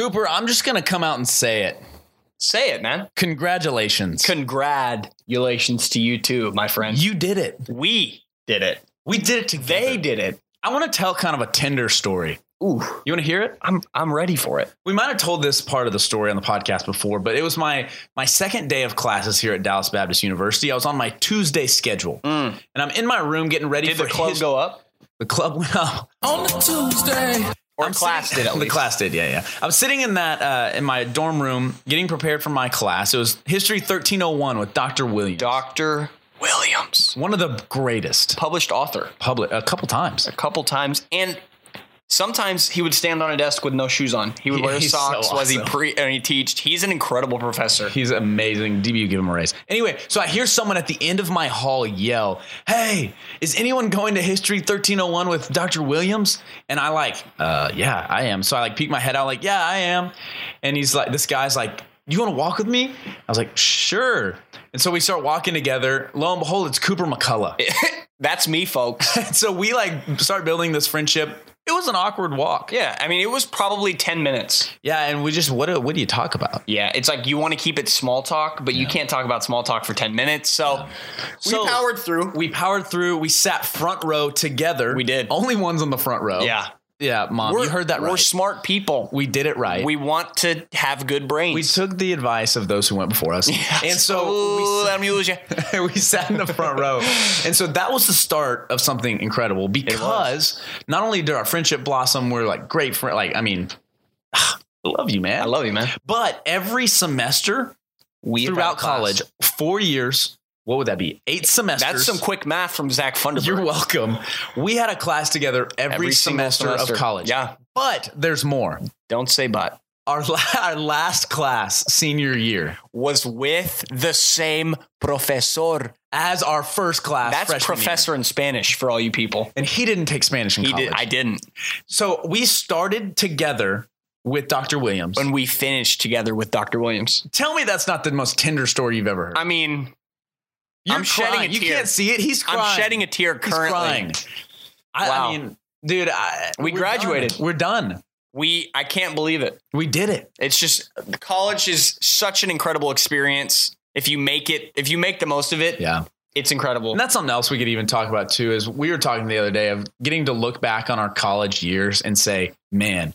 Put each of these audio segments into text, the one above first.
Cooper, I'm just going to come out and say it. Say it, man. Congratulations. Congratulations to you too, my friend. you did it. we did it. We did it together. They did it. I want to tell kind of a tender story. Ooh, You want to hear it? I'm I'm ready for it. We might have told this part of the story on the podcast before, but it was my my second day of classes here at Dallas Baptist University. I was on my Tuesday schedule, mm. and I'm in my room getting ready Did for the club his- go up? The club went up. on a Tuesday. Or I'm class sitting- did at The class did, yeah, yeah. I was sitting in that uh, in my dorm room getting prepared for my class. It was History 1301 with Dr. Williams, Dr. Williams, one of the greatest published author, public a couple times. a couple times, and sometimes he would stand on a desk with no shoes on. He would Yeah, wear socks so while he pre and he teached. He's an incredible professor. He's amazing. DBU give him a raise. Anyway, so I hear someone at the end of my hall yell, "Hey, is anyone going to History 1301 with Dr. Williams?" And I like, uh, yeah, I am. So I like peek my head out, like, yeah, I am. And he's like, this guy's like, you want to walk with me? I was like, sure. And so we start walking together. Lo and behold, it's Cooper McCullough. That's me, folks. so we like start building this friendship. It was an awkward walk. yeah, I mean, it was probably ten minutes. Yeah, and we just what do, what do you talk about? Yeah, it's like you want to keep it small talk, but you can't talk about small talk for ten minutes. So So- we powered through. We powered through. We sat front row together. We did. Only ones on the front row. Yeah, Yeah, mom, you heard that right. We're smart people. we did it right. We want to have good brains. we took the advice of those who went before us. And so Ooh, let me lose you. we, we sat in the front row. And so that was the start of something incredible because not only did our friendship blossom, we're like great friends. Like, I mean, I love you, man. I love you, man. but every semester We throughout had a class. college, four years, what would that be? Eight semesters. That's some quick math from Zach Funderburk. You're welcome. We had a class together every, Every semester, semester. of college. Yeah. But there's more. Don't say but. Our, la- our last class, senior year, Was with the same professor. as our first class. That's freshman year. professor in Spanish for all you people. And he didn't take Spanish in He college. did. I didn't. so we started together with Dr. Williams. And we finished together with Dr. Williams. Tell me that's not the most tender story you've ever heard. I mean, You're I'm shedding crying. a You tear. can't see it. He's crying. I'm shedding a tear He's currently. crying. I, Wow. I mean, dude, I, We we're graduated. done. We're done. We I can't believe it. We did it. It's just college is such an incredible experience. If you make it, if you make the most of it, Yeah. it's incredible. And that's something else we could even talk about too. Is we were talking the other day of getting to look back on our college years and say, man,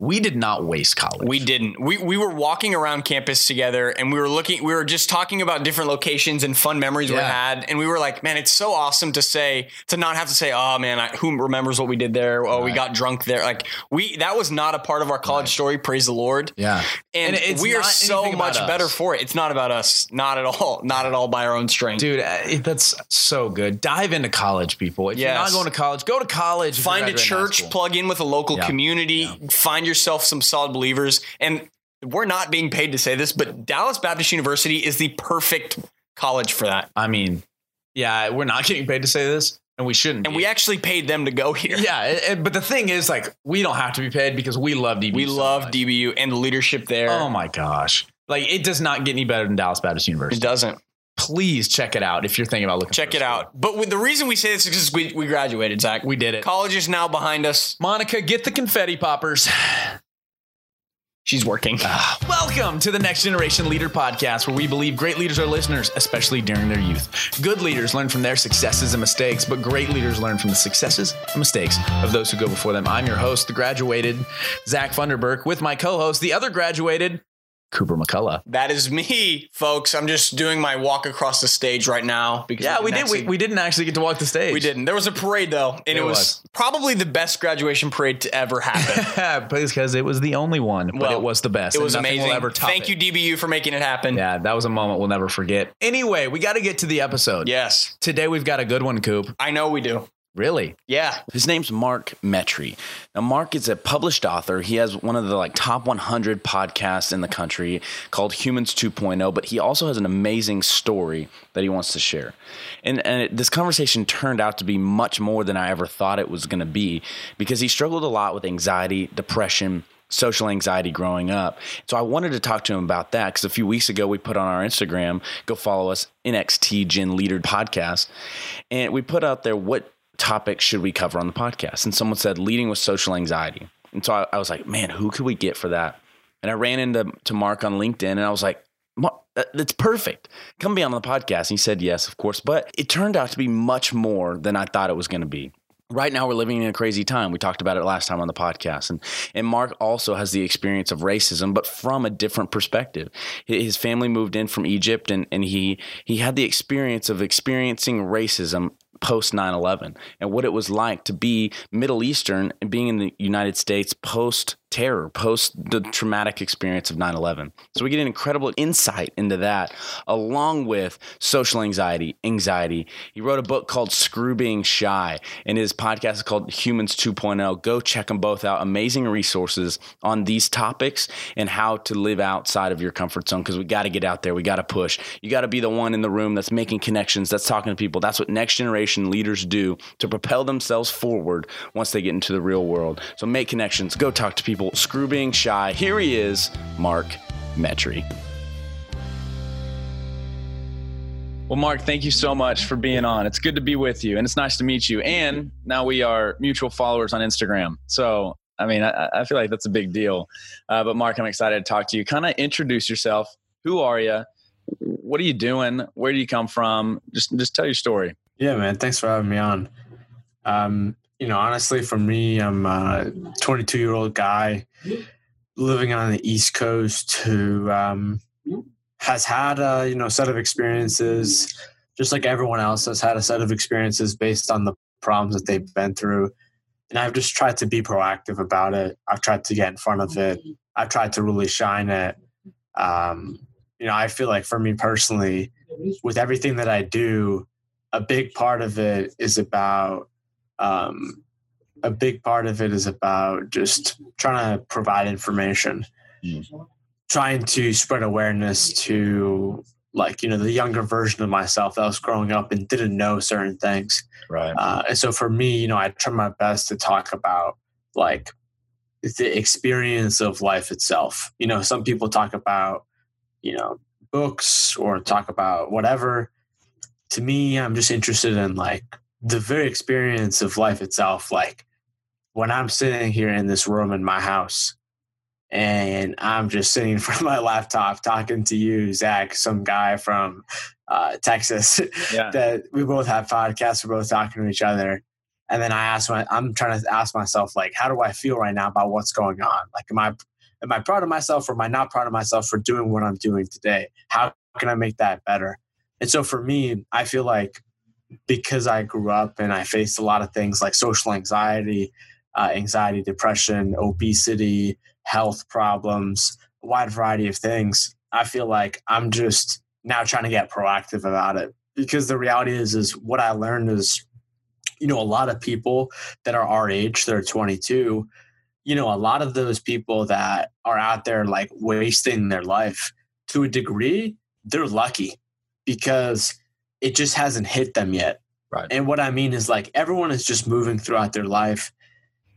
we did not waste college. We didn't. We we were walking around campus together and we were looking we were just talking about different locations and fun memories we had and we were like, man, it's so awesome to say to not have to say, "Oh man, I, who remembers what we did there? Oh, we got drunk there." Like we that was not a part of our college story, praise the Lord. Yeah. And, And it's we are so much us. better for it. It's not about us. Not at all. Not at all by our own strength. Dude, uh, that's so good. Dive into college, people. If you're not going to college, go to college. find a church, plug in with a local Yeah. community, find yourself some solid believers. And we're not being paid to say this, but Dallas Baptist University is the perfect college for that. I mean, yeah, we're not getting paid to say this, and we shouldn't. And be. we actually paid them to go here. yeah, it- it- but the thing is, like, we don't have to be paid because we love DBU. We so love much. DBU and the leadership there. Oh my gosh. Like, it does not get any better than Dallas Baptist University. it doesn't. Please check it out if you're thinking about looking. Check it school. out. But with, the reason we say this is because we, we graduated, Zach. We did it. College is now behind us. Monica, get the confetti poppers. She's working. Ah. Welcome to the Next Generation Leader Podcast, where we believe great leaders are listeners, especially during their youth. Good leaders learn from their successes and mistakes, but great leaders learn from the successes and mistakes of those who go before them. I'm your host, the graduated Zach Funderburk, with my co host, the other graduated Cooper McCullough. That is me, folks. I'm just doing my walk across the stage right now. Because Yeah, we did. actually- We, we didn't actually get to walk the stage. We didn't. There was a parade though, and it There was, was. probably the best graduation parade to ever happen. because it was the only one, but Well, it was the best. it was amazing. Will ever top Thank it. you, DBU, for making it happen. Yeah, that was a moment we'll never forget. Anyway, we got to get to the episode. Yes, Today we've got a good one, Coop. I know we do. Really? Yeah, His name's Mark Metry. Now, Mark is a published author. He has one of the like top 100 podcasts in the country called Humans 2.0, but he also has an amazing story that he wants to share. And, and it, this conversation turned out to be much more than I ever thought it was going to be because he struggled a lot with anxiety, depression, social anxiety growing up. So I wanted to talk to him about that because a few weeks ago we put on our Instagram, go follow us, NXT Gen Leader Podcast, and we put out there what topic should we cover on the podcast? And someone said leading with social anxiety. And so I, I was like, man, who could we get for that? And I ran into to Mark on LinkedIn and I was like, that's perfect. Come be on the podcast. And he said yes, of course. But it turned out to be much more than I thought it was going to be right now we're living in a crazy time. We talked about it last time on the podcast. And and Mark also has the experience of racism, but from a different perspective. His family moved in from Egypt and, and he he had the experience of experiencing racism post 9-11 and what it was like to be middle eastern and being in the united states post terror post the traumatic experience of 9-11 so we get an incredible insight into that along with social anxiety anxiety. He wrote a book called screw being shy and his podcast is called humans 2.0 go check them both out. Amazing resources on these topics and how to live outside of your comfort zone because we got to get out there. We got to push. You got to be the one in the room that's making connections that's talking to people. That's what next generation leaders do to propel themselves forward once they get into the real world. So make connections. Go talk to people people, screw being shy. Here he is, Mark Metry. Well, Mark, thank you so much for being on. It's good to be with you, and it's nice to meet you. And now we are mutual followers on Instagram. So, I mean, I, I feel like that's a big deal. Uh, but, Mark, I'm excited to talk to you. Kind of introduce yourself. Who are you? What are you doing? Where do you come from? Just, just tell your story. Yeah, man. Thanks for having me on. Um, you know, honestly, for me, I'm a 22 year old guy living on the East Coast who um, has had a you know set of experiences, just like everyone else has had a set of experiences based on the problems that they've been through. And I've just tried to be proactive about it. I've tried to get in front of it. I've tried to really shine it. Um, you know, I feel like for me personally, with everything that I do, a big part of it is about um, a big part of it is about just trying to provide information, mm. trying to spread awareness to like you know the younger version of myself that was growing up and didn't know certain things. Right. Uh, and so for me, you know, I try my best to talk about like the experience of life itself. You know, some people talk about you know books or talk about whatever. To me, I'm just interested in like the very experience of life itself like when i'm sitting here in this room in my house and i'm just sitting in front of my laptop talking to you zach some guy from uh, texas yeah. that we both have podcasts we're both talking to each other and then i ask my i'm trying to ask myself like how do i feel right now about what's going on? Like am i am i proud of myself or am i not proud of myself for doing what i'm doing today? How can i make that better? And so for me i feel like because I grew up and I faced a lot of things like social anxiety, uh, anxiety, depression, obesity, health problems, a wide variety of things. I feel like I'm just now trying to get proactive about it because the reality is, is what I learned is, you know, a lot of people that are our age, they're 22, you know, a lot of those people that are out there like wasting their life to a degree, they're lucky because it just hasn't hit them yet. Right. And what I mean is like everyone is just moving throughout their life.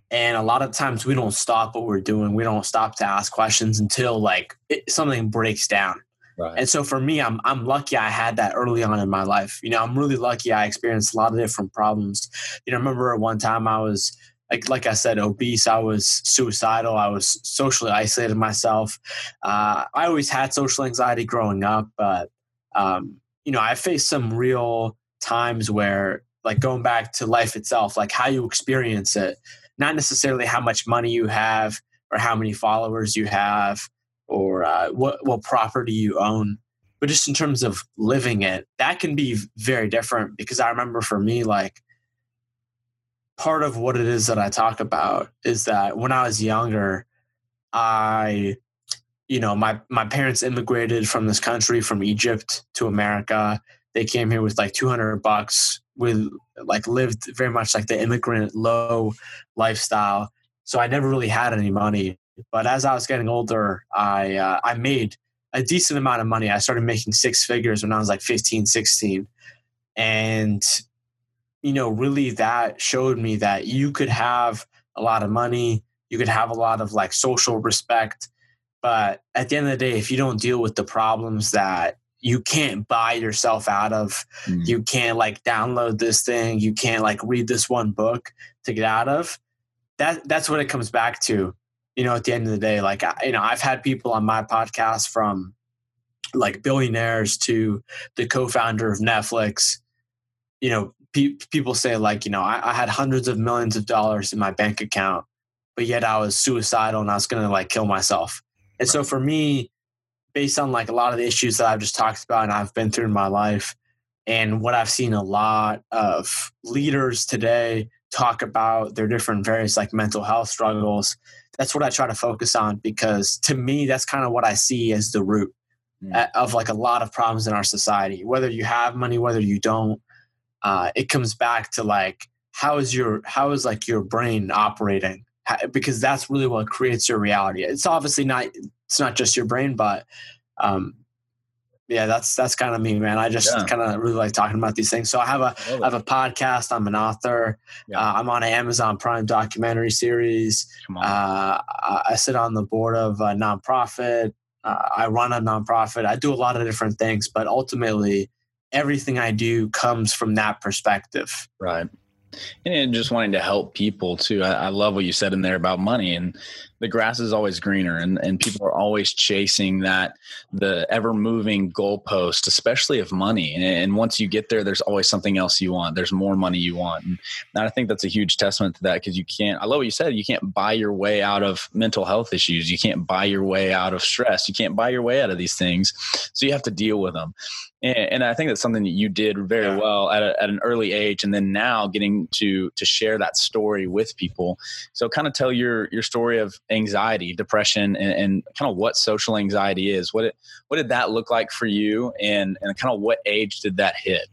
And a lot of times we don't stop what we're doing. We don't stop to ask questions until like it, something breaks down. Right. And so for me, I'm I'm lucky I had that early on in my life. You know, I'm really lucky I experienced a lot of different problems. You know, I remember one time I was like like I said, obese. I was suicidal. I was socially isolated myself. Uh, I always had social anxiety growing up, but um, you know, I faced some real times where, like, going back to life itself, like how you experience it, not necessarily how much money you have or how many followers you have or uh, what what property you own, but just in terms of living it, that can be very different. Because I remember for me, like, part of what it is that I talk about is that when I was younger, I you know, my my parents immigrated from this country from Egypt to America. They came here with like 200 bucks. We like lived very much like the immigrant low lifestyle. So I never really had any money. But as I was getting older, I uh, I made a decent amount of money. I started making six figures when I was like 15, 16. And you know, really that showed me that you could have a lot of money, you could have a lot of like social respect but at the end of the day, if you don't deal with the problems that you can't buy yourself out of, mm. you can't like download this thing, you can't like read this one book to get out of, that that's what it comes back to. you know, at the end of the day, like, you know, I've had people on my podcast from like billionaires to the co-founder of Netflix. You know, pe- people say like, you know, I, I had hundreds of millions of dollars in my bank account, but yet I was suicidal and I was going to like kill myself. And right. so for me, based on like a lot of the issues that I've just talked about and I've been through in my life, and what I've seen a lot of leaders today talk about their different various like mental health struggles that's what I try to focus on because to me, that's kind of what I see as the root mm. of like a lot of problems in our society. Whether you have money, whether you don't, uh, it comes back to like how is your how is like your brain operating? Because that's really what creates your reality. It's obviously not it's not just your brain, but um, yeah, that's that's kind of me, man. I just yeah. kind of really like talking about these things. So I have a I, I have a podcast. I'm an author. Yeah. Uh, I'm on an Amazon Prime documentary series. Uh, I sit on the board of a nonprofit. Uh, I run a nonprofit. I do a lot of different things, but ultimately, everything I do comes from that perspective. Right and just wanting to help people too. I, I, love what you said in there about money and the grass is always greener and, and people are always chasing that the ever moving goalpost, especially of money. And, and, once you get there, there's always something else you want. There's more money you want. And, and I think that's a huge testament to that because you can't, I love what you said, you can't buy your way out of mental health issues. You can't buy your way out of stress. You can't buy your way out of these things. So you have to deal with them. And, and I think that's something that you did very yeah. well at, a, at an early age. And then now getting to, to share that story with people. So kind of tell your, your story of anxiety, depression, and, and kind of what social anxiety is. What it, what did that look like for you, and and kind of what age did that hit?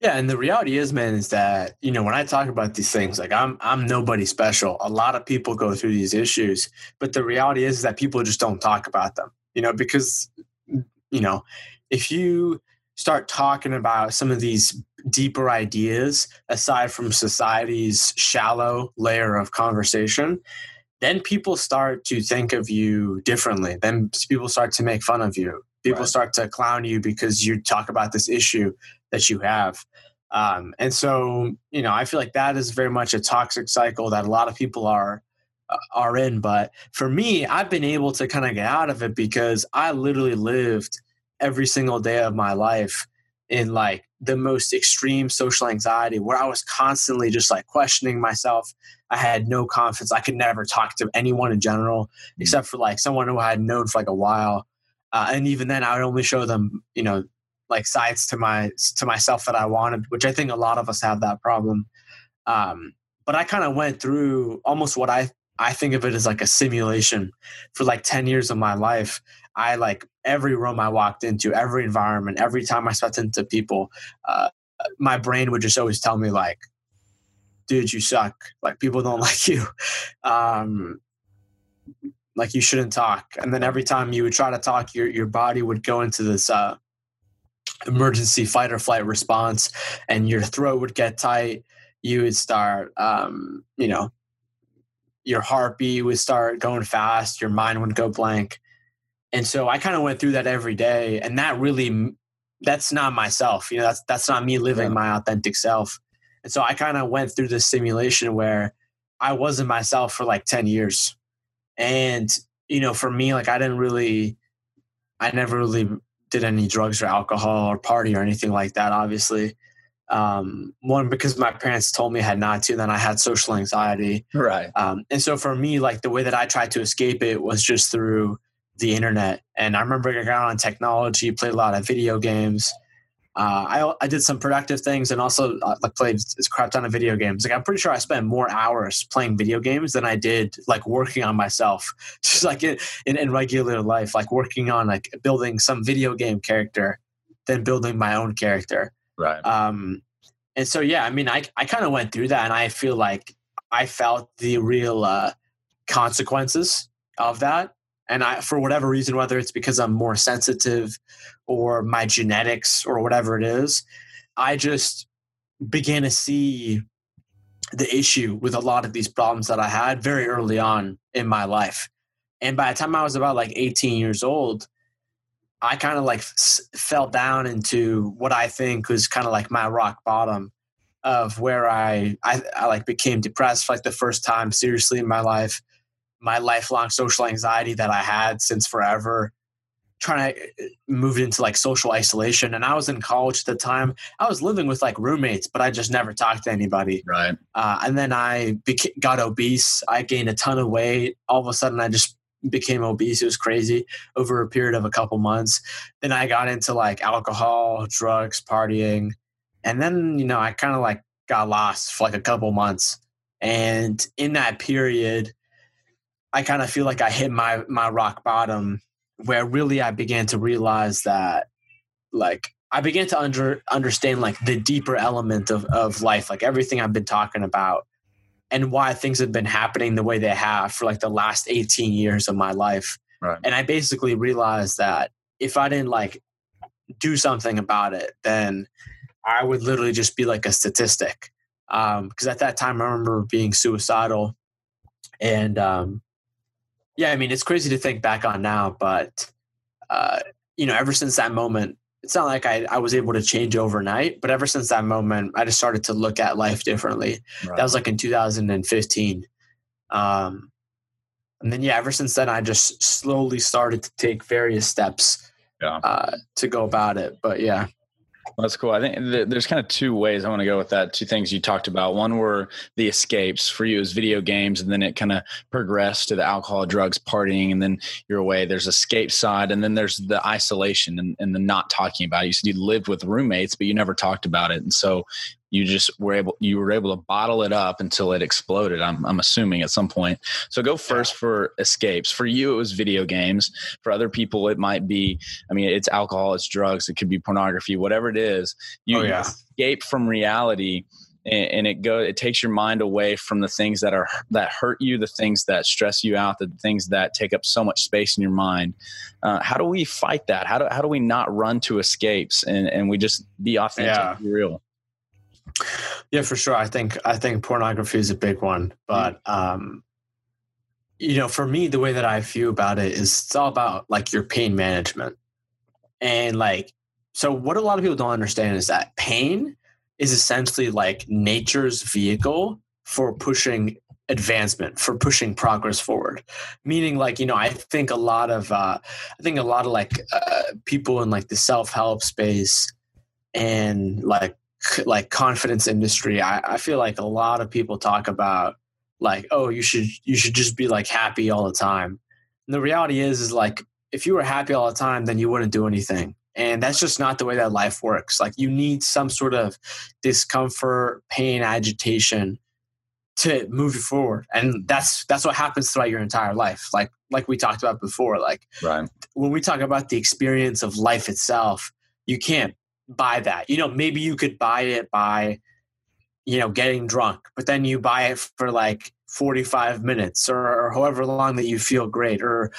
Yeah, and the reality is, man, is that you know when I talk about these things, like I'm I'm nobody special. A lot of people go through these issues, but the reality is that people just don't talk about them. You know, because you know if you start talking about some of these deeper ideas aside from society's shallow layer of conversation then people start to think of you differently. Then people start to make fun of you. People right. start to clown you because you talk about this issue that you have. Um, and so, you know, I feel like that is very much a toxic cycle that a lot of people are uh, are in. But for me, I've been able to kind of get out of it because I literally lived every single day of my life in like the most extreme social anxiety where I was constantly just like questioning myself. I had no confidence. I could never talk to anyone in general mm-hmm. except for like someone who I had known for like a while. Uh, and even then, I would only show them, you know, like sides to my to myself that I wanted, which I think a lot of us have that problem. Um, but I kind of went through almost what I I think of it as like a simulation for like ten years of my life I like every room I walked into, every environment, every time I stepped into people, uh, my brain would just always tell me like, dude, you suck. Like people don't like you. Um, like you shouldn't talk. And then every time you would try to talk, your, your body would go into this, uh, emergency fight or flight response and your throat would get tight. You would start, um, you know, your heartbeat would start going fast. Your mind would go blank and so i kind of went through that every day and that really that's not myself you know that's that's not me living yeah. my authentic self. And so i kind of went through this simulation where i wasn't myself for like 10 years. And you know for me like i didn't really i never really did any drugs or alcohol or party or anything like that obviously. Um, one because my parents told me I had not to then i had social anxiety. Right. Um, and so for me like the way that i tried to escape it was just through the internet. And I remember I got on technology, played a lot of video games. Uh, I, I did some productive things and also uh, like played a crap ton of video games. Like I'm pretty sure I spent more hours playing video games than I did like working on myself, just like in, in, in regular life, like working on like building some video game character than building my own character. Right. Um, and so yeah, I mean, I I kind of went through that, and I feel like I felt the real uh, consequences of that and I, for whatever reason, whether it's because I'm more sensitive or my genetics or whatever it is, I just began to see the issue with a lot of these problems that I had very early on in my life. And by the time I was about like 18 years old, I kind of like fell down into what I think was kind of like my rock bottom of where I, I, I like became depressed for like the first time seriously in my life my lifelong social anxiety that I had since forever, trying to uh, move into like social isolation. And I was in college at the time. I was living with like roommates, but I just never talked to anybody. Right. Uh, and then I beca- got obese. I gained a ton of weight. All of a sudden, I just became obese. It was crazy over a period of a couple months. Then I got into like alcohol, drugs, partying. And then, you know, I kind of like got lost for like a couple months. And in that period, I kind of feel like I hit my my rock bottom where really I began to realize that like I began to under understand like the deeper element of of life, like everything I've been talking about and why things have been happening the way they have for like the last 18 years of my life. Right. And I basically realized that if I didn't like do something about it, then I would literally just be like a statistic. Because um, at that time, I remember being suicidal. And um, yeah, I mean, it's crazy to think back on now, but, uh, you know, ever since that moment, it's not like I, I was able to change overnight, but ever since that moment, I just started to look at life differently. Right. That was like in 2015. Um, and then, yeah, ever since then, I just slowly started to take various steps yeah. uh, to go about it. But yeah. That's cool. I think th- there's kind of two ways I want to go with that. Two things you talked about. One were the escapes for you as video games, and then it kind of progressed to the alcohol, drugs, partying, and then you're away. There's escape side, and then there's the isolation and, and the not talking about it. You said you lived with roommates, but you never talked about it, and so you just were able you were able to bottle it up until it exploded i'm, I'm assuming at some point. So go first for escapes. For you it was video games. For other people it might be i mean it's alcohol it's drugs it could be pornography whatever it is you oh, yeah. escape from reality and, and it go it takes your mind away from the things that are that hurt you the things that stress you out the things that take up so much space in your mind. Uh, how do we fight that? How do, how do we not run to escapes and, and we just be authentic yeah. be real yeah, for sure. I think I think pornography is a big one, but um, you know, for me, the way that I feel about it is it's all about like your pain management, and like, so what a lot of people don't understand is that pain is essentially like nature's vehicle for pushing advancement for pushing progress forward. Meaning like you know i think a lot of uh i think a lot of like uh, people in like the self-help space and like like confidence industry I, I feel like a lot of people talk about like oh you should you should just be like happy all the time. And the reality is is like if you were happy all the time then you wouldn't do anything. And that's just not the way that life works. Like you need some sort of discomfort pain agitation to move you forward. And that's that's what happens throughout your entire life. Like like we talked about before like right. when we talk about the experience of life itself you can't buy that. You know, maybe you could buy it by, you know, getting drunk, but then you buy it for like 45 minutes or, or, however long that you feel great. Or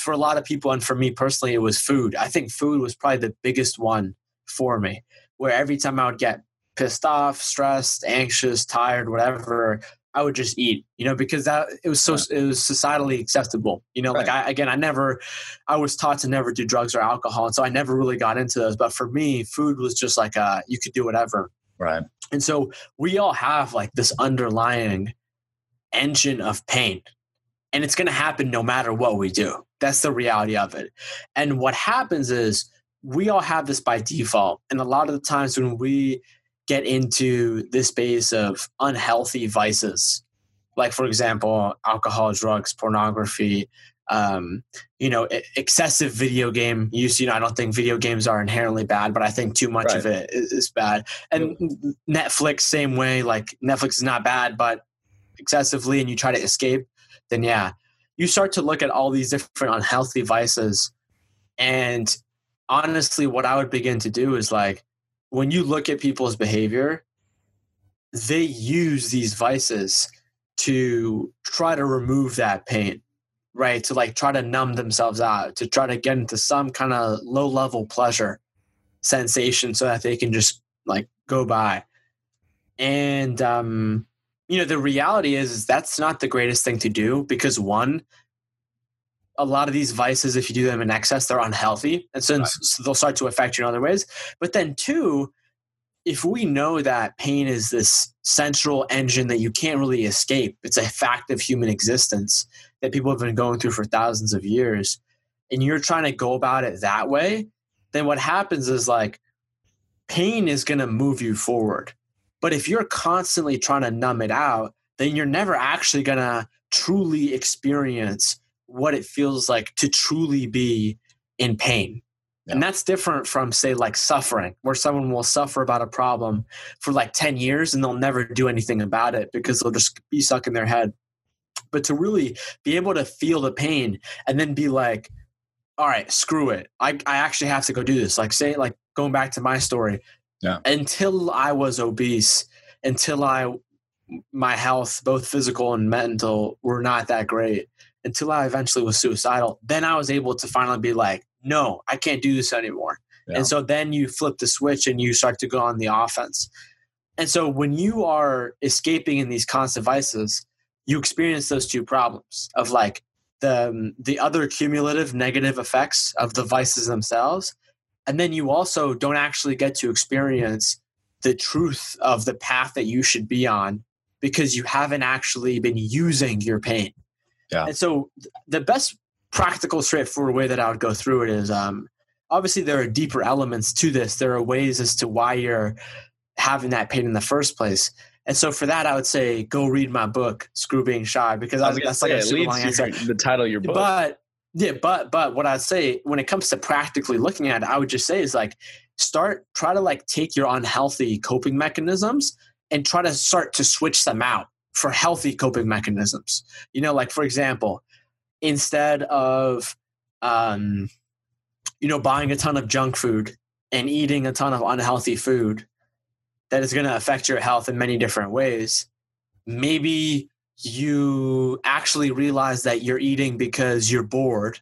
for a lot of people, and for me personally, it was food. I think food was probably the biggest one for me, where every time I would get pissed off, stressed, anxious, tired, whatever, I would just eat, you know, because that it was so it was societally acceptable. You know, right. like I again, I never, I was taught to never do drugs or alcohol, and so I never really got into those. But for me, food was just like uh, you could do whatever. Right. And so we all have like this underlying engine of pain, and it's going to happen no matter what we do. That's the reality of it. And what happens is we all have this by default, and a lot of the times when we get into this space of unhealthy vices, like for example, alcohol, drugs, pornography, um, you know, excessive video game use. You know, I don't think video games are inherently bad, but I think too much right. of it is, is, bad. And Netflix, same way. Like Netflix is not bad, but excessively, and you try to escape, then yeah, you start to look at all these different unhealthy vices. And honestly, what I would begin to do is like, when you look at people's behavior, they use these vices to try to remove that pain, right? To like try to numb themselves out, to try to get into some kind of low level pleasure sensation so that they can just like go by. And, um, you know, the reality is, is that's not the greatest thing to do because one, a lot of these vices, if you do them in excess, they're unhealthy. And so, right. so they'll start to affect you in other ways. But then, two, if we know that pain is this central engine that you can't really escape, it's a fact of human existence, that people have been going through for thousands of years and you're trying to go about it that way then what happens is like pain is going to move you forward but if you're constantly trying to numb it out then you're never actually going to truly experience what it feels like to truly be in pain and that's different from, say, like suffering, where someone will suffer about a problem for like 10 years and they'll never do anything about it because they'll just be stuck in their head. But to really be able to feel the pain and then be like, all right, screw it. I, I actually have to go do this. Like, say, like going back to my story, yeah. until I was obese, until I, my health, both physical and mental, were not that great, until I eventually was suicidal, then I was able to finally be like, no, I can't do this anymore. Yeah. And so then you flip the switch and you start to go on the offense. And so when you are escaping in these constant vices, you experience those two problems of like the um, the other cumulative negative effects of the vices themselves, and then you also don't actually get to experience the truth of the path that you should be on because you haven't actually been using your pain. Yeah. And so the best practical, straightforward way that I would go through it is um, obviously there are deeper elements to this. There are ways as to why you're having that pain in the first place. And so for that, I would say go read my book, Screw Being Shy, because I, that's say, like a super long answer. The title of your book. But yeah, but but what I'd say when it comes to practically looking at it, I would just say is like start try to like take your unhealthy coping mechanisms and try to start to switch them out for healthy coping mechanisms. You know, like for example, instead of um, you know buying a ton of junk food and eating a ton of unhealthy food that is going to affect your health in many different ways maybe you actually realize that you're eating because you're bored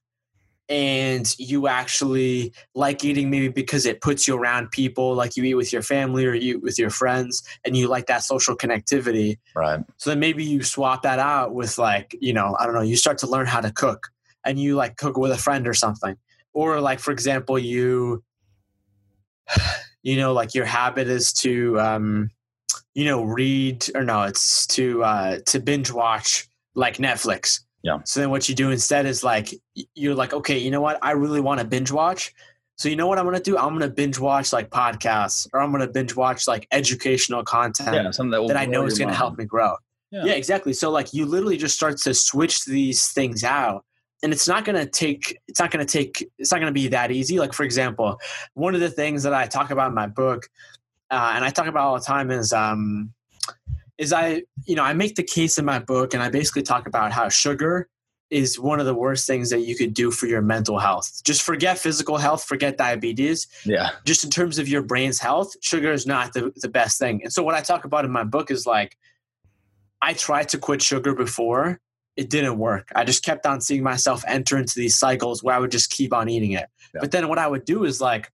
and you actually like eating maybe because it puts you around people like you eat with your family or you eat with your friends and you like that social connectivity. Right. So then maybe you swap that out with like you know i don't know you start to learn how to cook and you like cook with a friend or something. Or like for example you you know like your habit is to um you know read or no it's to uh to binge watch like netflix yeah. So then what you do instead is like you're like, okay, you know what? I really want to binge watch. So you know what I'm gonna do? I'm gonna binge watch like podcasts or I'm gonna binge watch like educational content yeah, something that, that I know is gonna mind. help me grow. Yeah. yeah, exactly. So like you literally just start to switch these things out. And it's not gonna take it's not gonna take it's not gonna be that easy. Like for example, one of the things that I talk about in my book, uh, and I talk about all the time is um is I, you know, I make the case in my book and I basically talk about how sugar is one of the worst things that you could do for your mental health. Just forget physical health, forget diabetes. Yeah. Just in terms of your brain's health, sugar is not the, the best thing. And so what I talk about in my book is like I tried to quit sugar before. It didn't work. I just kept on seeing myself enter into these cycles where I would just keep on eating it. Yeah. But then what I would do is like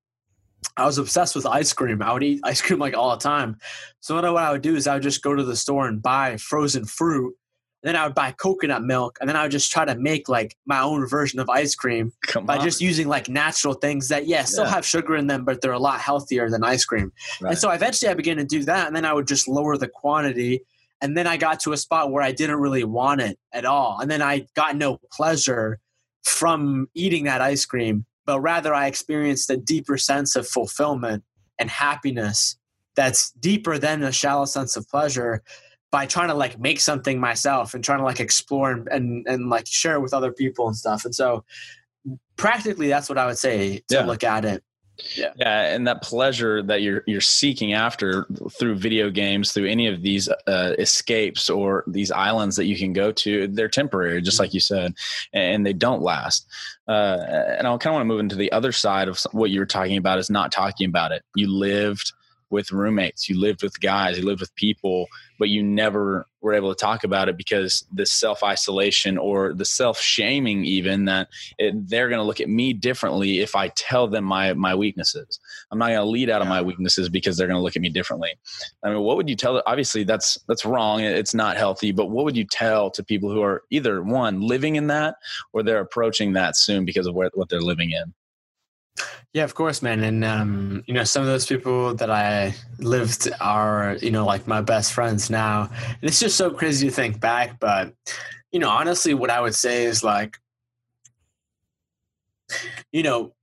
I was obsessed with ice cream. I would eat ice cream like all the time. So what I would do is I would just go to the store and buy frozen fruit. And then I would buy coconut milk, and then I would just try to make like my own version of ice cream Come by on. just using like natural things that yes, yeah, still have sugar in them, but they're a lot healthier than ice cream. Right. And so eventually I began to do that, and then I would just lower the quantity. And then I got to a spot where I didn't really want it at all, and then I got no pleasure from eating that ice cream but rather I experienced a deeper sense of fulfillment and happiness that's deeper than a shallow sense of pleasure by trying to like make something myself and trying to like explore and, and, and like share it with other people and stuff. And so practically that's what I would say to yeah. look at it. Yeah. yeah, and that pleasure that you're you're seeking after through video games, through any of these uh, escapes or these islands that you can go to, they're temporary, just mm-hmm. like you said, and they don't last. Uh, and I kind of want to move into the other side of what you were talking about is not talking about it. You lived with roommates, you lived with guys, you lived with people, but you never were able to talk about it because the self isolation or the self shaming, even that it, they're going to look at me differently if I tell them my my weaknesses. I'm not going to lead out of my weaknesses because they're going to look at me differently. I mean, what would you tell? Obviously, that's that's wrong. It's not healthy. But what would you tell to people who are either one living in that or they're approaching that soon because of what, what they're living in? Yeah, of course, man. And um, you know, some of those people that I lived are, you know, like my best friends now. And it's just so crazy to think back, but you know, honestly, what I would say is like, you know,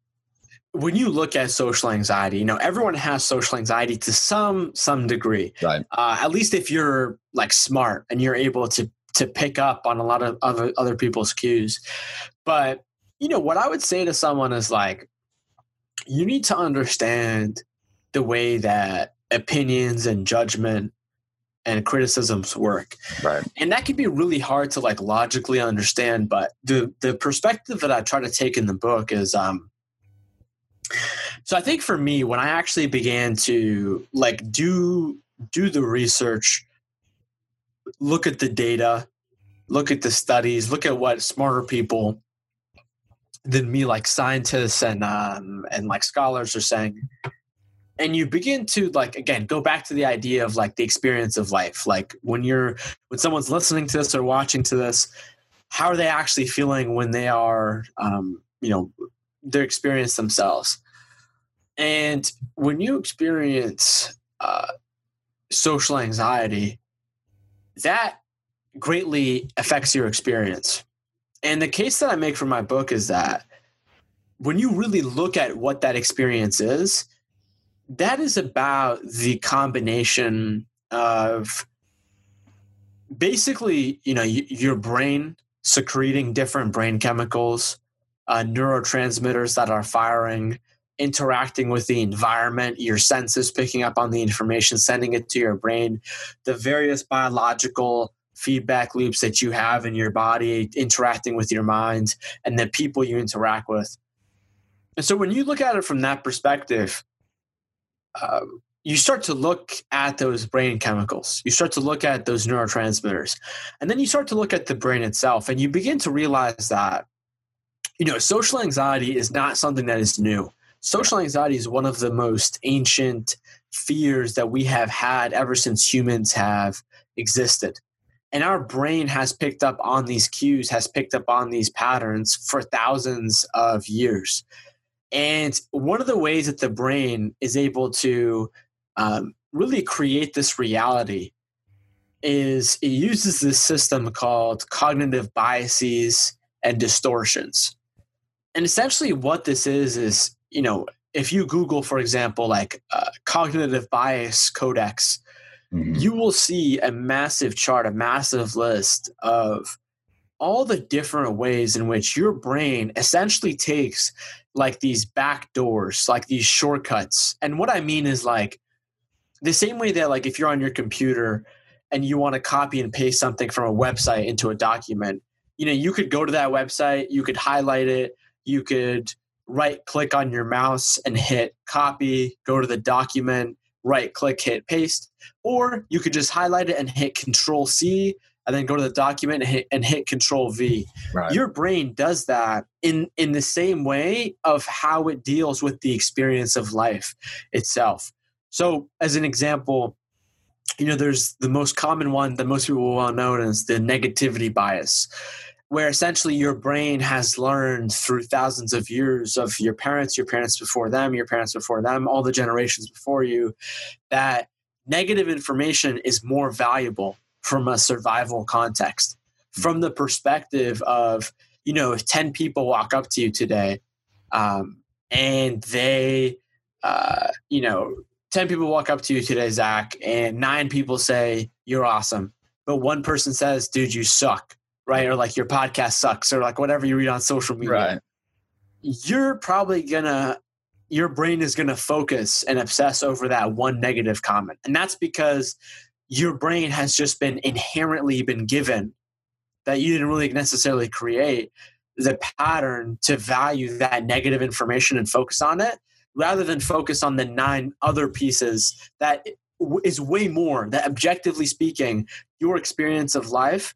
when you look at social anxiety, you know, everyone has social anxiety to some some degree. Right. Uh, at least if you're like smart and you're able to to pick up on a lot of other other people's cues. But you know, what I would say to someone is like, you need to understand the way that opinions and judgment and criticisms work. Right. And that can be really hard to like logically understand, but the the perspective that I try to take in the book is um so I think for me when I actually began to like do do the research, look at the data, look at the studies, look at what smarter people than me like scientists and um and like scholars are saying. And you begin to like again go back to the idea of like the experience of life. Like when you're when someone's listening to this or watching to this how are they actually feeling when they are um, you know their experience themselves? And when you experience uh, social anxiety that greatly affects your experience and the case that i make for my book is that when you really look at what that experience is that is about the combination of basically, you know, your brain secreting different brain chemicals, uh, neurotransmitters that are firing, interacting with the environment, your senses picking up on the information, sending it to your brain, the various biological feedback loops that you have in your body interacting with your mind, and the people you interact with. And so when you look at it from that perspective, um, you start to look at those brain chemicals. You start to look at those neurotransmitters. And then you start to look at the brain itself and you begin to realize that, you know, social anxiety is not something that is new. Social anxiety is one of the most ancient fears that we have had ever since humans have existed. And our brain has picked up on these cues, has picked up on these patterns for thousands of years. And one of the ways that the brain is able to um, really create this reality is it uses this system called cognitive biases and distortions. And essentially, what this is is, you know, if you Google, for example, like uh, cognitive bias codex, mm-hmm. you will see a massive chart, a massive list of all the different ways in which your brain essentially takes like these back doors, like these shortcuts. And what I mean is like the same way that like if you're on your computer and you want to copy and paste something from a website into a document, you know, you could go to that website, you could highlight it, you could right click on your mouse and hit copy, go to the document, right click, hit paste, or you could just highlight it and hit control C and then go to the document and hit, and hit control V. Right. Your brain does that in, in the same way of how it deals with the experience of life itself. So, as an example, you know, there's the most common one that most people will well know is the negativity bias, where essentially your brain has learned through thousands of years of your parents, your parents before them, your parents before them, all the generations before you, that negative information is more valuable from a survival context, from the perspective of, you know, if 10 people walk up to you today um, and they, uh, you know, 10 people walk up to you today, Zach, and nine people say, you're awesome. But one person says, dude, you suck, right? Or like your podcast sucks, or like whatever you read on social media. Right. You're probably gonna your brain is to focus and obsess over that one negative comment and that's because your brain has just been inherently been given that you didn't really necessarily create the pattern to value that negative information and focus on it rather than focus on the nine other pieces that is way more that objectively speaking your experience of life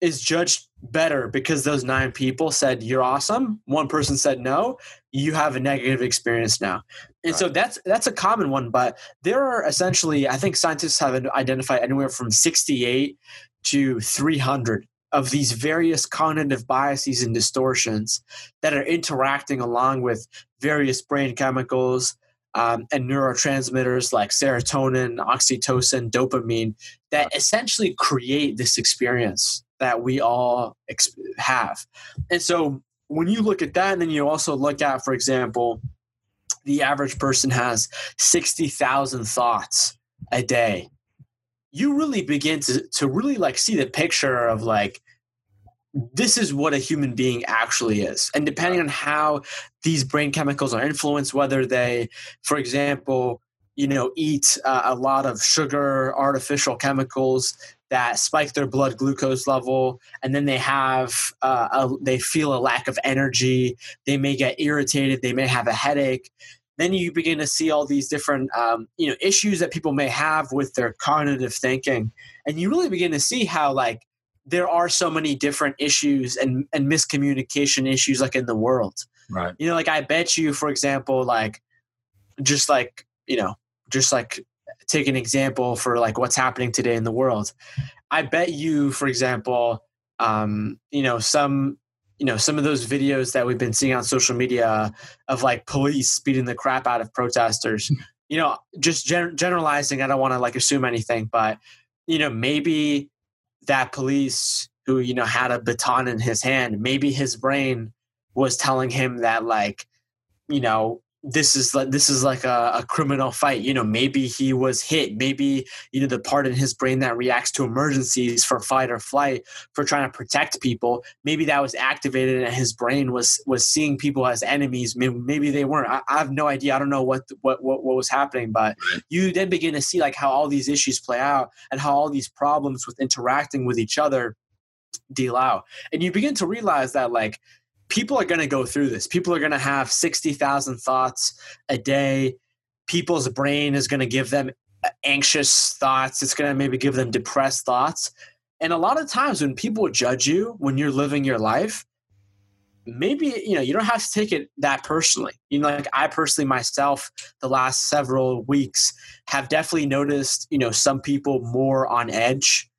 is judged better because those nine people said you're awesome. One person said no you have a negative experience now. And right. so that's that's a common one but there are essentially i think scientists have identified anywhere from 68 to 300 of these various cognitive biases and distortions that are interacting along with various brain chemicals um, and neurotransmitters like serotonin, oxytocin, dopamine that essentially create this experience that we all ex- have. And so when you look at that, and then you also look at, for example, the average person has 60,000 thoughts a day. You really begin to, to really like see the picture of like, this is what a human being actually is. And depending on how these brain chemicals are influenced, whether they, for example, you know, eat uh, a lot of sugar, artificial chemicals that spike their blood glucose level, and then they have uh, a, they feel a lack of energy. They may get irritated. They may have a headache. Then you begin to see all these different um, you know issues that people may have with their cognitive thinking, and you really begin to see how like there are so many different issues and, and miscommunication issues like in the world. Right. You know, like I bet you, for example, like just like, you know, just like take an example for like what's happening today in the world. I bet you, for example, um, you know, some you know some of those videos that we've been seeing on social media of like police beating the crap out of protesters you know just gen- generalizing i don't want to like assume anything but you know maybe that police who you know had a baton in his hand maybe his brain was telling him that like you know this is like this is like a, a, criminal fight. You know maybe he was hit. Maybe you know the part in his brain that reacts to emergencies for fight or flight for trying to protect people. Maybe that was activated and his brain was was seeing people as enemies. Maybe, maybe they weren't. I, I, have no idea. I don't know what, what what what was happening but you then begin to see like how all these issues play out and how all these problems with interacting with each other deal out. And you begin to realize that like people are going to go through this. People are going to have 60,000 thoughts a day. People's brain is going to give them uh, anxious thoughts. It's going to maybe give them depressed thoughts. And a lot of times when people judge you when you're living your life, maybe you know you don't have to take it that personally you know like i personally myself the last several weeks have definitely noticed you know some people more on edge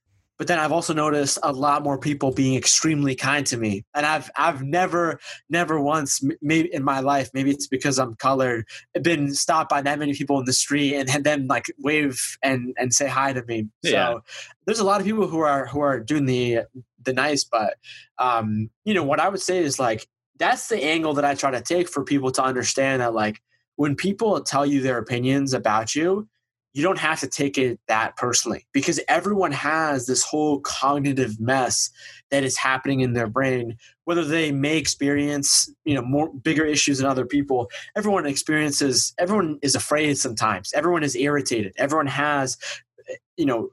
but then I've also noticed a lot more people being extremely kind to me, and I've I've never never once maybe in my life maybe it's because I'm colored been stopped by that many people in the street and had them like wave and and say hi to me. Yeah. So there's a lot of people who are who are doing the the nice, but um, you know what I would say is like that's the angle that I try to take for people to understand that like when people tell you their opinions about you you don't have to take it that personally because everyone has this whole cognitive mess that is happening in their brain. Whether they may experience you know more bigger issues than other people everyone experiences everyone is afraid sometimes. Everyone is irritated. Everyone has you know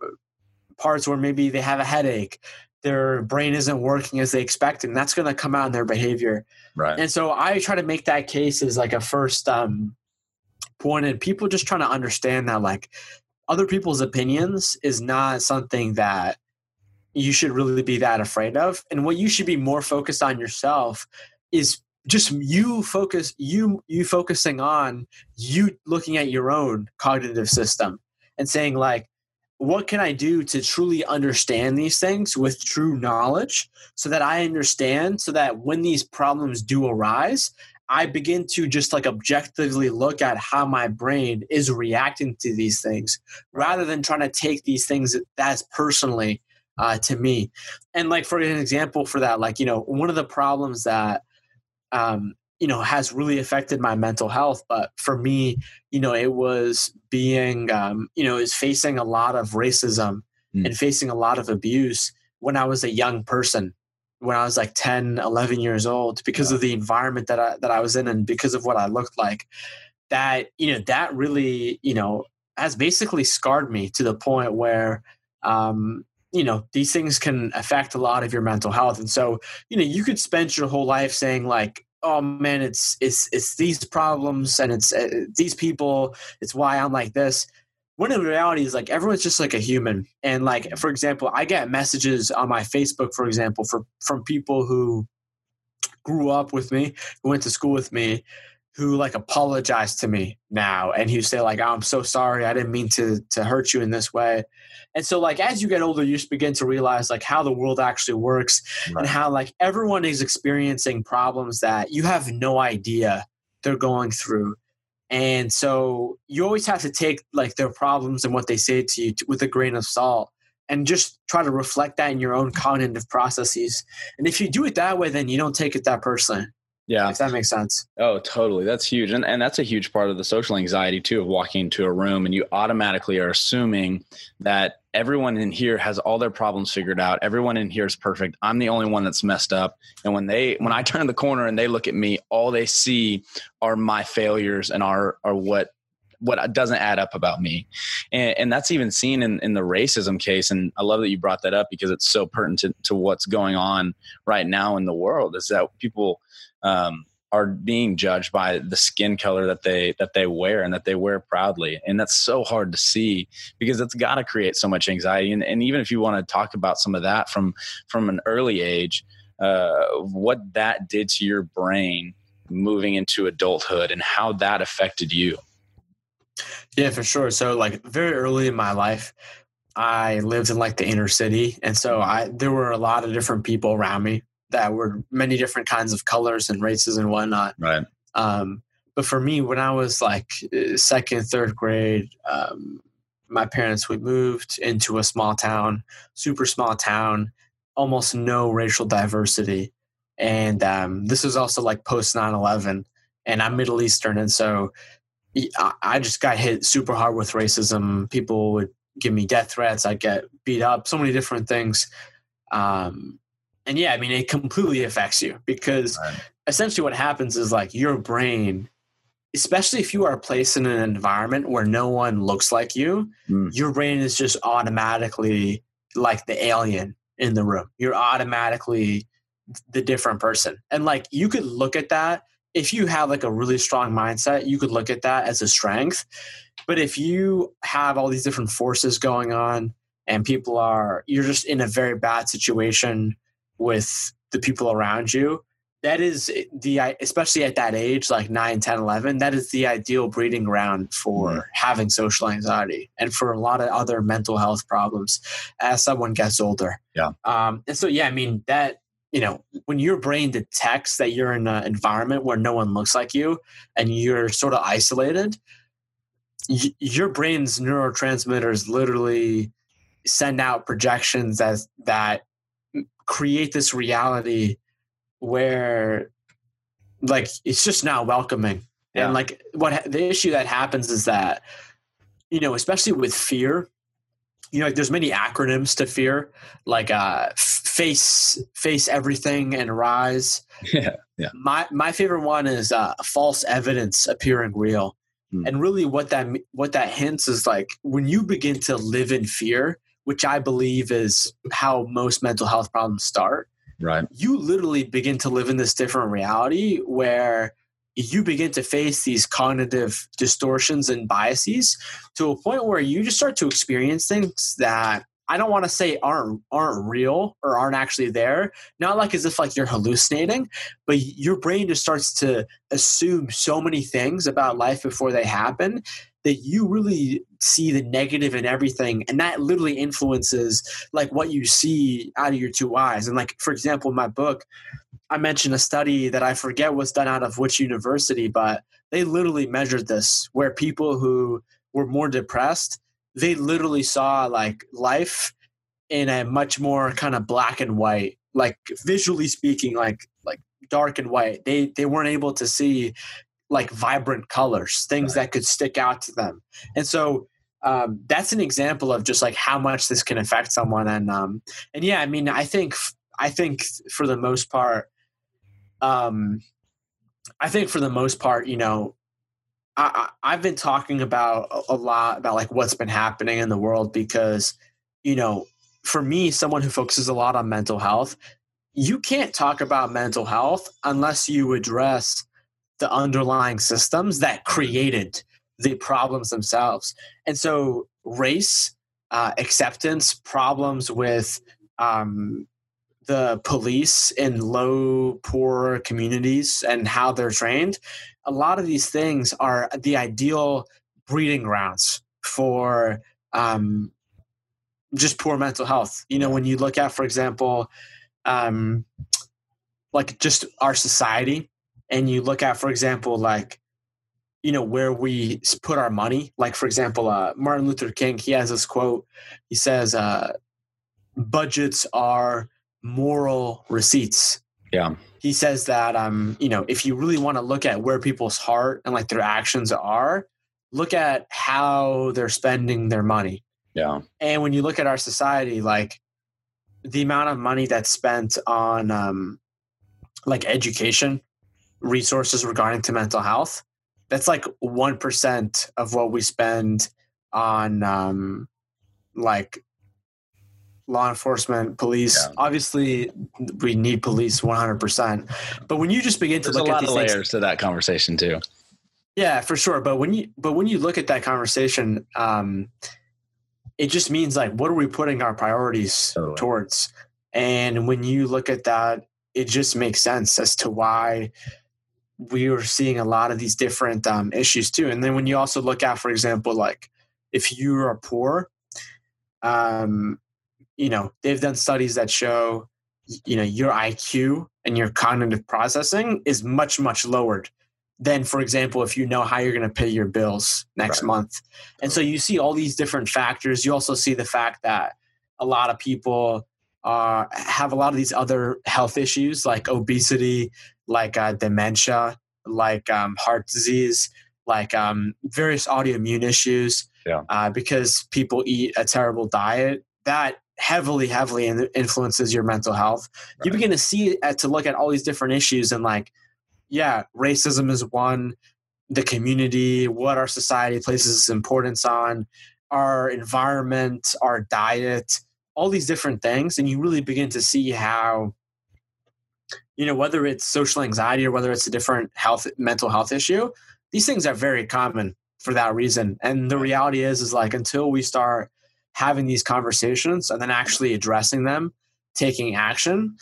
parts where maybe they have a headache. Their brain isn't working as they expect and that's going to come out in their behavior. Right. And so i try to make that case as like a first um pointed people just trying to understand that like other people's opinions is not something that you should really be that afraid of and what you should be more focused on yourself is just you focus you you focusing on you looking at your own cognitive system and saying like what can i do to truly understand these things with true knowledge so that i understand so that when these problems do arise I begin to just like objectively look at how my brain is reacting to these things rather than trying to take these things as personally uh, to me. And like for an example for that, like, you know, one of the problems that, um, you know, has really affected my mental health, but for me, you know, it was being, um, you know, is facing a lot of racism mm. and facing a lot of abuse when I was a young person when I was like 10, 11 years old because yeah. of the environment that I, that I was in and because of what I looked like that, you know, that really, you know, has basically scarred me to the point where, um, you know, these things can affect a lot of your mental health. And so, you know, you could spend your whole life saying like, oh man, it's, it's, it's these problems and it's uh, these people, it's why I'm like this when in reality is like everyone's just like a human. And like for example i get messages on my facebook for example for from people who grew up with me who went to school with me who like apologize to me now and who say like oh, i'm so sorry. I didn't mean to to hurt you in this way. And so like as you get older you just begin to realize like how the world actually works right. and how like everyone is experiencing problems that you have no idea they're going through and so you always have to take like their problems and what they say to you with a grain of salt. and just try to reflect that in your own cognitive processes. And if you do it that way, then you don't take it that personally. Yeah. If that makes sense. Oh, totally. That's huge. And, and that's a huge part of the social anxiety, too, of walking into a room and you automatically are assuming that everyone in here has all their problems figured out. Everyone in here is perfect. I'm the only one that's messed up. And when they, when I turn the corner and they look at me, all they see are my failures and are, are what what doesn't add up about me. And, and, that's even seen in, in the racism case. And I love that you brought that up because it's so pertinent to, to what's going on right now in the world is that people um, are being judged by the skin color that they that they wear and that they wear proudly and that's so hard to see because it's got to create so much anxiety and, and, even if you want to talk about some of that from from an early age uh, what that did to your brain moving into adulthood and how that affected you yeah for sure so like very early in my life i lived in like the inner city and so i there were a lot of different people around me that were many different kinds of colors and races and whatnot. Right. Um, but for me, when I was like uh, second, third grade, um, my parents we moved into a small town, super small town, almost no racial diversity, and um, this was also like post 9-11 and I'm Middle Eastern, and so I just got hit super hard with racism. People would give me death threats. I get beat up. So many different things. Um, and yeah, I mean, it completely affects you because right. essentially what happens is like your brain, especially if you are placed in an environment where no one looks like you, mm. your brain is just automatically like the alien in the room. You're automatically the different person. And like you could look at that if you have like a really strong mindset, you could look at that as a strength. But if you have all these different forces going on and people are, you're just in a very bad situation with the people around you that is the especially at that age like 9 10 11 that is the ideal breeding ground for mm-hmm. having social anxiety and for a lot of other mental health problems as someone gets older yeah um, and so yeah i mean that you know when your brain detects that you're in an environment where no one looks like you and you're sort of isolated y- your brain's neurotransmitters literally send out projections as that create this reality where like it's just not welcoming yeah. and like what the issue that happens is that you know especially with fear you know like there's many acronyms to fear like uh face face everything and rise yeah yeah my my favorite one is uh false evidence appearing real hmm. and really what that what that hints is like when you begin to live in fear which I believe is how most mental health problems start. Right. You literally begin to live in this different reality where you begin to face these cognitive distortions and biases to a point where you just start to experience things that I don't want to say aren't aren't real or aren't actually there. Not like as if like you're hallucinating, but your brain just starts to assume so many things about life before they happen that you really see the negative in everything and that literally influences like what you see out of your two eyes and like for example in my book i mentioned a study that i forget was done out of which university but they literally measured this where people who were more depressed they literally saw like life in a much more kind of black and white like visually speaking like like dark and white they they weren't able to see like vibrant colors, things right. that could stick out to them. And so um, that's an example of just like how much this can affect someone. And um, and yeah, I mean, I think I think for the most part, um, I think for the most part, you know, I, have been talking about a lot about like what's been happening in the world because you know, for me, someone who focuses a lot on mental health, you can't talk about mental health unless you address the underlying systems that created the problems themselves. And so, race, uh, acceptance, problems with um, the police in low, poor communities and how they're trained, a lot of these things are the ideal breeding grounds for um, just poor mental health. You know, when you look at, for example, um, like just our society, and you look at, for example, like you know where we put our money. Like for example, uh, Martin Luther King, he has this quote. He says, uh, budgets are moral receipts. Yeah. He says that um, you know, if you really want to look at where people's heart and like their actions are, look at how they're spending their money. Yeah. And when you look at our society, like the amount of money that's spent on um, like education, resources regarding to mental health, that's like one percent of what we spend on um, like law enforcement, police. Yeah. Obviously, we need police 100%. But when you just begin There's to look a lot at of things, layers to that conversation too. Yeah, for sure. But when you but when you look at that conversation, um, it just means like what are we putting our priorities totally. towards? And when you look at that, it just makes sense as to why we are seeing a lot of these different um, issues too. And then when you also look at, for example, like if you are poor, um, you know, they've done studies that show, you know, your IQ and your cognitive processing is much, much lowered than, for example, if you know how you're going to pay your bills next right. month. And so you see all these different factors. You also see the fact that a lot of people uh, have a lot of these other health issues like obesity, like uh, dementia, like um, heart disease, like um, various autoimmune issues. Yeah. Uh, because people eat a terrible diet that heavily, heavily influences your mental health. Right. You begin to see uh, to look at all these different issues and like, yeah, racism is one. The community, what our society places importance on, our environment, our diet, all these different things, and you really begin to see how you know whether it's social anxiety or whether it's a different health mental health issue these things are very common for that reason and the reality is is like until we start having these conversations and then actually addressing them taking action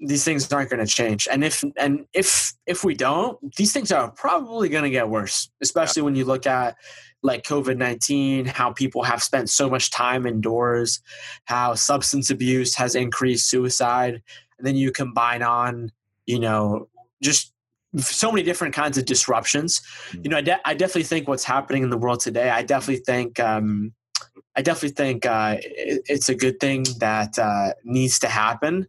these things aren't going to change and if and if if we don't these things are probably going to get worse especially yeah. when you look at like covid-19 how people have spent so much time indoors how substance abuse has increased suicide and then you combine on you know just so many different kinds of disruptions you know i, de- I definitely think what's happening in the world today i definitely think um, i definitely think uh, it, it's a good thing that uh, needs to happen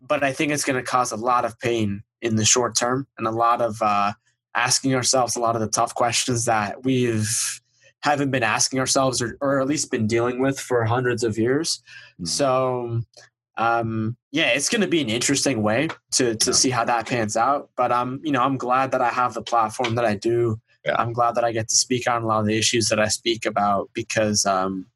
but i think it's going to cause a lot of pain in the short term and a lot of uh, asking ourselves a lot of the tough questions that we've haven't been asking ourselves or, or at least been dealing with for hundreds of years mm-hmm. so um, yeah, it's going to be an interesting way to to yeah. see how that pans out. But I'm, you know, I'm glad that I have the platform that I do. Yeah. I'm glad that I get to speak on a lot of the issues that I speak about because, um,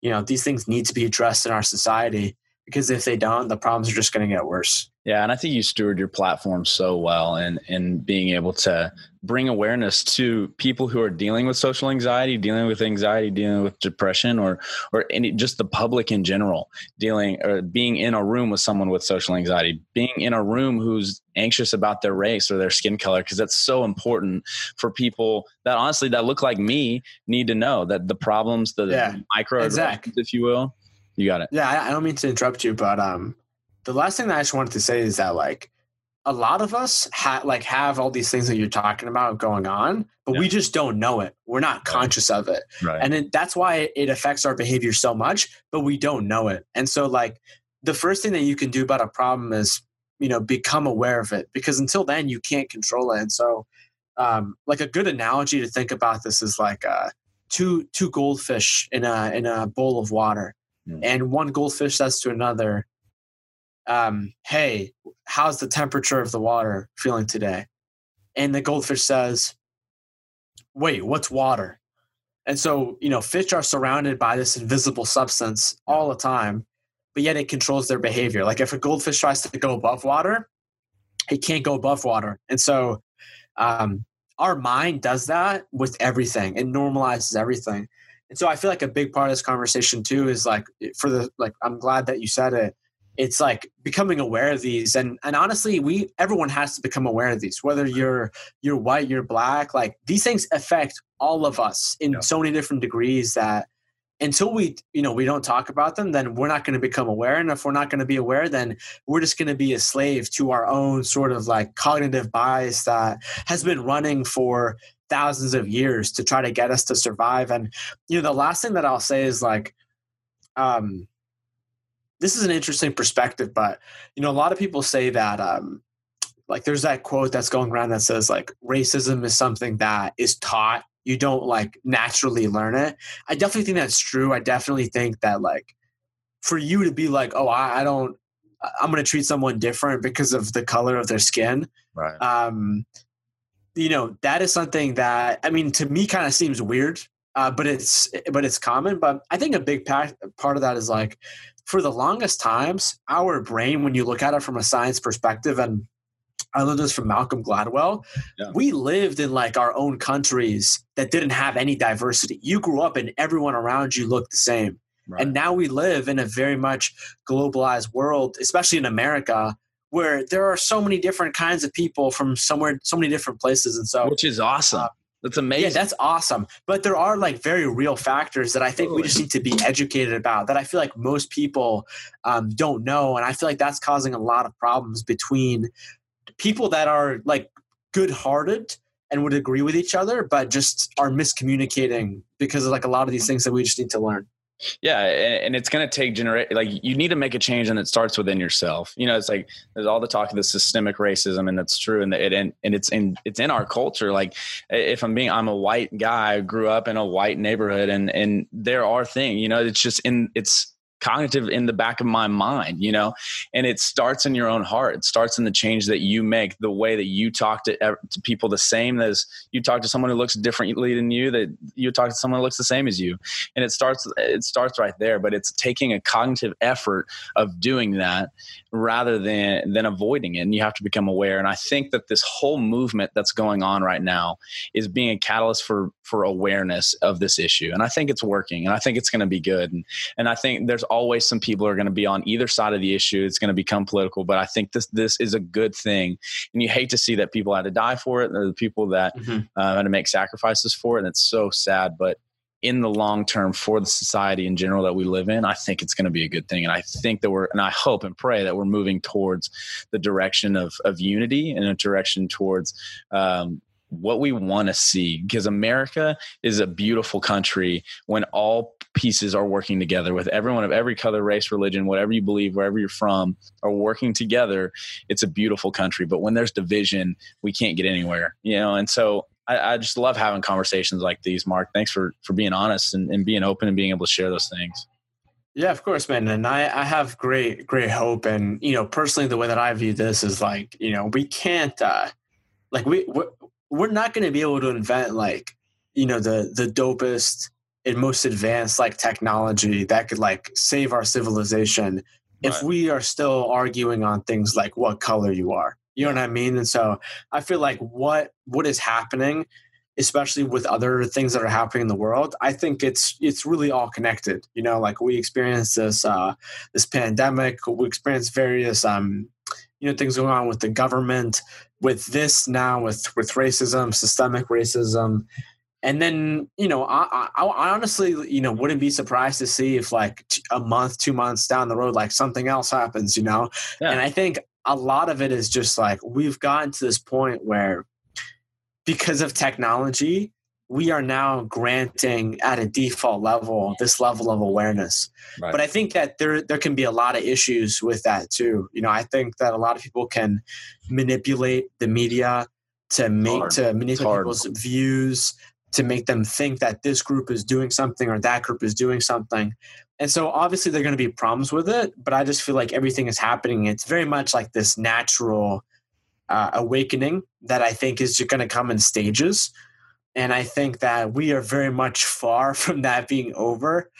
you know, these things need to be addressed in our society. Because if they don't, the problems are just going to get worse. Yeah, and I think you steward your platform so well and in being able to bring awareness to people who are dealing with social anxiety, dealing with anxiety, dealing with depression or or any just the public in general, dealing or being in a room with someone with social anxiety, being in a room who's anxious about their race or their skin color because that's so important for people that honestly that look like me need to know that the problems the yeah, micro exactly. if you will. You got it. Yeah, I don't mean to interrupt you, but um the last thing that I just wanted to say is that like a lot of us ha- like have all these things that you're talking about going on, but yeah. we just don't know it. We're not right. conscious of it, right. and it, that's why it affects our behavior so much. But we don't know it, and so like the first thing that you can do about a problem is you know become aware of it because until then you can't control it. And so, um, like a good analogy to think about this is like uh, two two goldfish in a in a bowl of water, mm. and one goldfish says to another um, hey, how's the temperature of the water feeling today? And the goldfish says, wait, what's water? And so, you know, fish are surrounded by this invisible substance all the time, but yet it controls their behavior. Like if a goldfish tries to go above water, it can't go above water. And so, um, our mind does that with everything. It normalizes everything. And so I feel like a big part of this conversation too is like for the like I'm glad that you said it it's like becoming aware of these and and honestly we everyone has to become aware of these whether you're you're white you're black like these things affect all of us in yeah. so many different degrees that until we you know we don't talk about them then we're not going to become aware and if we're not going to be aware then we're just going to be a slave to our own sort of like cognitive bias that has been running for thousands of years to try to get us to survive and you know the last thing that i'll say is like um this is an interesting perspective, but you know, a lot of people say that um, like there's that quote that's going around that says like racism is something that is taught. You don't like naturally learn it. I definitely think that's true. I definitely think that like for you to be like, oh, I, I don't, I'm going to treat someone different because of the color of their skin. Right. Um, you know, that is something that I mean to me kind of seems weird, uh, but it's but it's common. But I think a big part part of that is like for the longest times, our brain, when you look at it from a science perspective, and I learned this from Malcolm Gladwell. Yeah. We lived in like our own countries that didn't have any diversity. You grew up and everyone around you looked the same. Right. And now we live in a very much globalized world, especially in America, where there are so many different kinds of people from somewhere, so many different places. And so, which is awesome. Uh, that's amazing. Yeah, that's awesome. But there are like very real factors that I think totally. we just need to be educated about that I feel like most people um, don't know. And I feel like that's causing a lot of problems between people that are like good hearted and would agree with each other, but just are miscommunicating because of like a lot of these things that we just need to learn. Yeah, and it's going to take generate like you need to make a change, and it starts within yourself. You know, it's like there's all the talk of the systemic racism, and that's true, and it and, and it's in it's in our culture. Like, if I'm being, I'm a white guy, grew up in a white neighborhood, and and there are things, you know, it's just in it's cognitive in the back of my mind, you know, and it starts in your own heart. It starts in the change that you make, the way that you talk to, to people the same as you talk to someone who looks differently than you, that you talk to someone who looks the same as you. And it starts, it starts right there, but it's taking a cognitive effort of doing that rather than, than avoiding it. And you have to become aware. And I think that this whole movement that's going on right now is being a catalyst for, for awareness of this issue. And I think it's working and I think it's going to be good. And, and I think there's always some people are going to be on either side of the issue. It's going to become political, but I think this this is a good thing. And you hate to see that people had to die for it, or the people that mm-hmm. uh, had to make sacrifices for it, and it's so sad. But in the long term for the society in general that we live in, I think it's going to be a good thing. And I think that we're, and I hope and pray that we're moving towards the direction of, of unity and a direction towards um, what we want to see because America is a beautiful country when all pieces are working together with everyone of every color, race, religion, whatever you believe, wherever you're from, are working together. It's a beautiful country. But when there's division, we can't get anywhere, you know? And so I, I just love having conversations like these, Mark. Thanks for, for being honest and, and being open and being able to share those things. Yeah, of course, man. And I, I have great, great hope. And, you know, personally, the way that I view this is like, you know, we can't, uh, like we, we're not going to be able to invent like you know the the dopest and most advanced like technology that could like save our civilization right. if we are still arguing on things like what color you are. You know what i mean? And so i feel like what what is happening especially with other things that are happening in the world i think it's it's really all connected. You know like we experience this uh this pandemic we experience various um you know things going on with the government with this now with with racism systemic racism and then you know I, I, I honestly you know wouldn't be surprised to see if like a month two months down the road like something else happens you know yeah. and i think a lot of it is just like we've gotten to this point where because of technology we are now granting at a default level this level of awareness. Right. but i think that there there can be a lot of issues with that too. You know i think that a lot of people can manipulate the media to make to manipulate people's views to make them think that this group is doing something or that group is doing something. And so obviously there are going to be problems with it but i just feel like everything is happening. It's very much like this natural uh, awakening that i think is just going to come in stages and I think that we are very much far from that being over.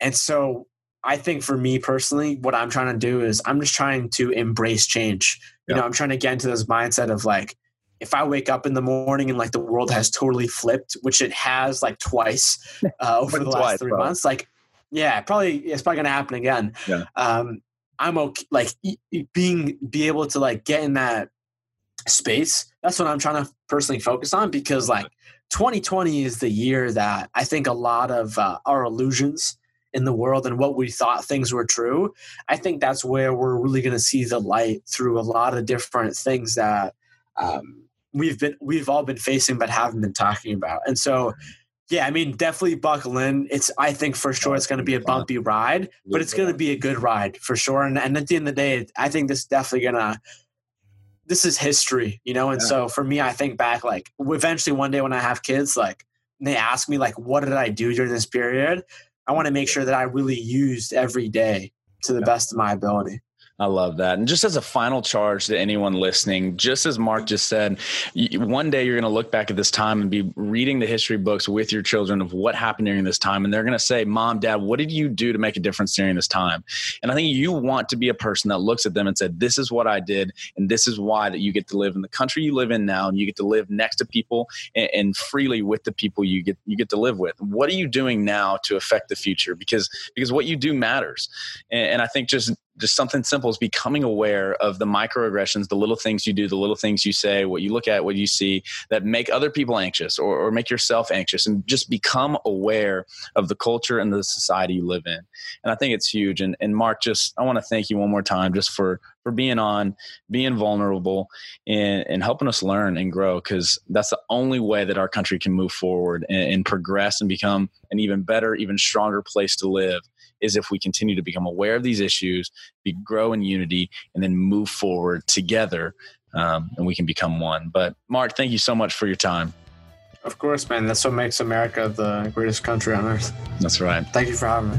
And so I think for me personally, what I'm trying to do is I'm just trying to embrace change. You know, I'm trying to get into this mindset of like, if I wake up in the morning and like the world has totally flipped, which it has like twice uh, over the last three bro. months, like, yeah, probably it's probably gonna happen again. Yeah. Um, I'm okay, like being be able to like get in that space. That's what I'm trying to personally focus on because like 2020 is the year that I think a lot of uh, our illusions in the world and what we thought things were true, I think that's where we're really going to see the light through a lot of different things that um, we've been we've all been facing but haven't been talking about. And so Yeah, I mean, definitely buckle in. It's I think for sure it's going to be a bumpy ride, but it's going to be a good ride for sure. And, and at the end of the day, I think this is definitely going to this is history, you know. And yeah. so for me, I think back like eventually one day when I have kids, like they ask me like, what did I do during this period? I want to make sure that I really used every day to the best of my ability. I love that. And just as a final charge to anyone listening, just as Mark just said, one day you're going to look back at this time and be reading the history books with your children of what happened during this time. And they're going to say, Mom, Dad, what did you do to make a difference during this time? And I think you want to be a person that looks at them and said, This is what I did. And this is why that you get to live in the country you live in now. And you get to live next to people and, and freely with the people you get, you get to live with. What are you doing now to affect the future? Because, because what you do matters. and, and I think just just something simple is becoming aware of the microaggressions, the little things you do, the little things you say, what you look at, what you see that make other people anxious or, or make yourself anxious, and just become aware of the culture and the society you live in. And I think it's huge. And, and Mark, just I want to thank you one more time just for for being on, being vulnerable, and, and helping us learn and grow because that's the only way that our country can move forward and, and progress and become an even better, even stronger place to live is if we continue to become aware of these issues, be grow in unity, and then move forward together, um, and we can become one. But Mark, thank you so much for your time. Of course, man. That's what makes America the greatest country on earth. That's right. Thank you for having me.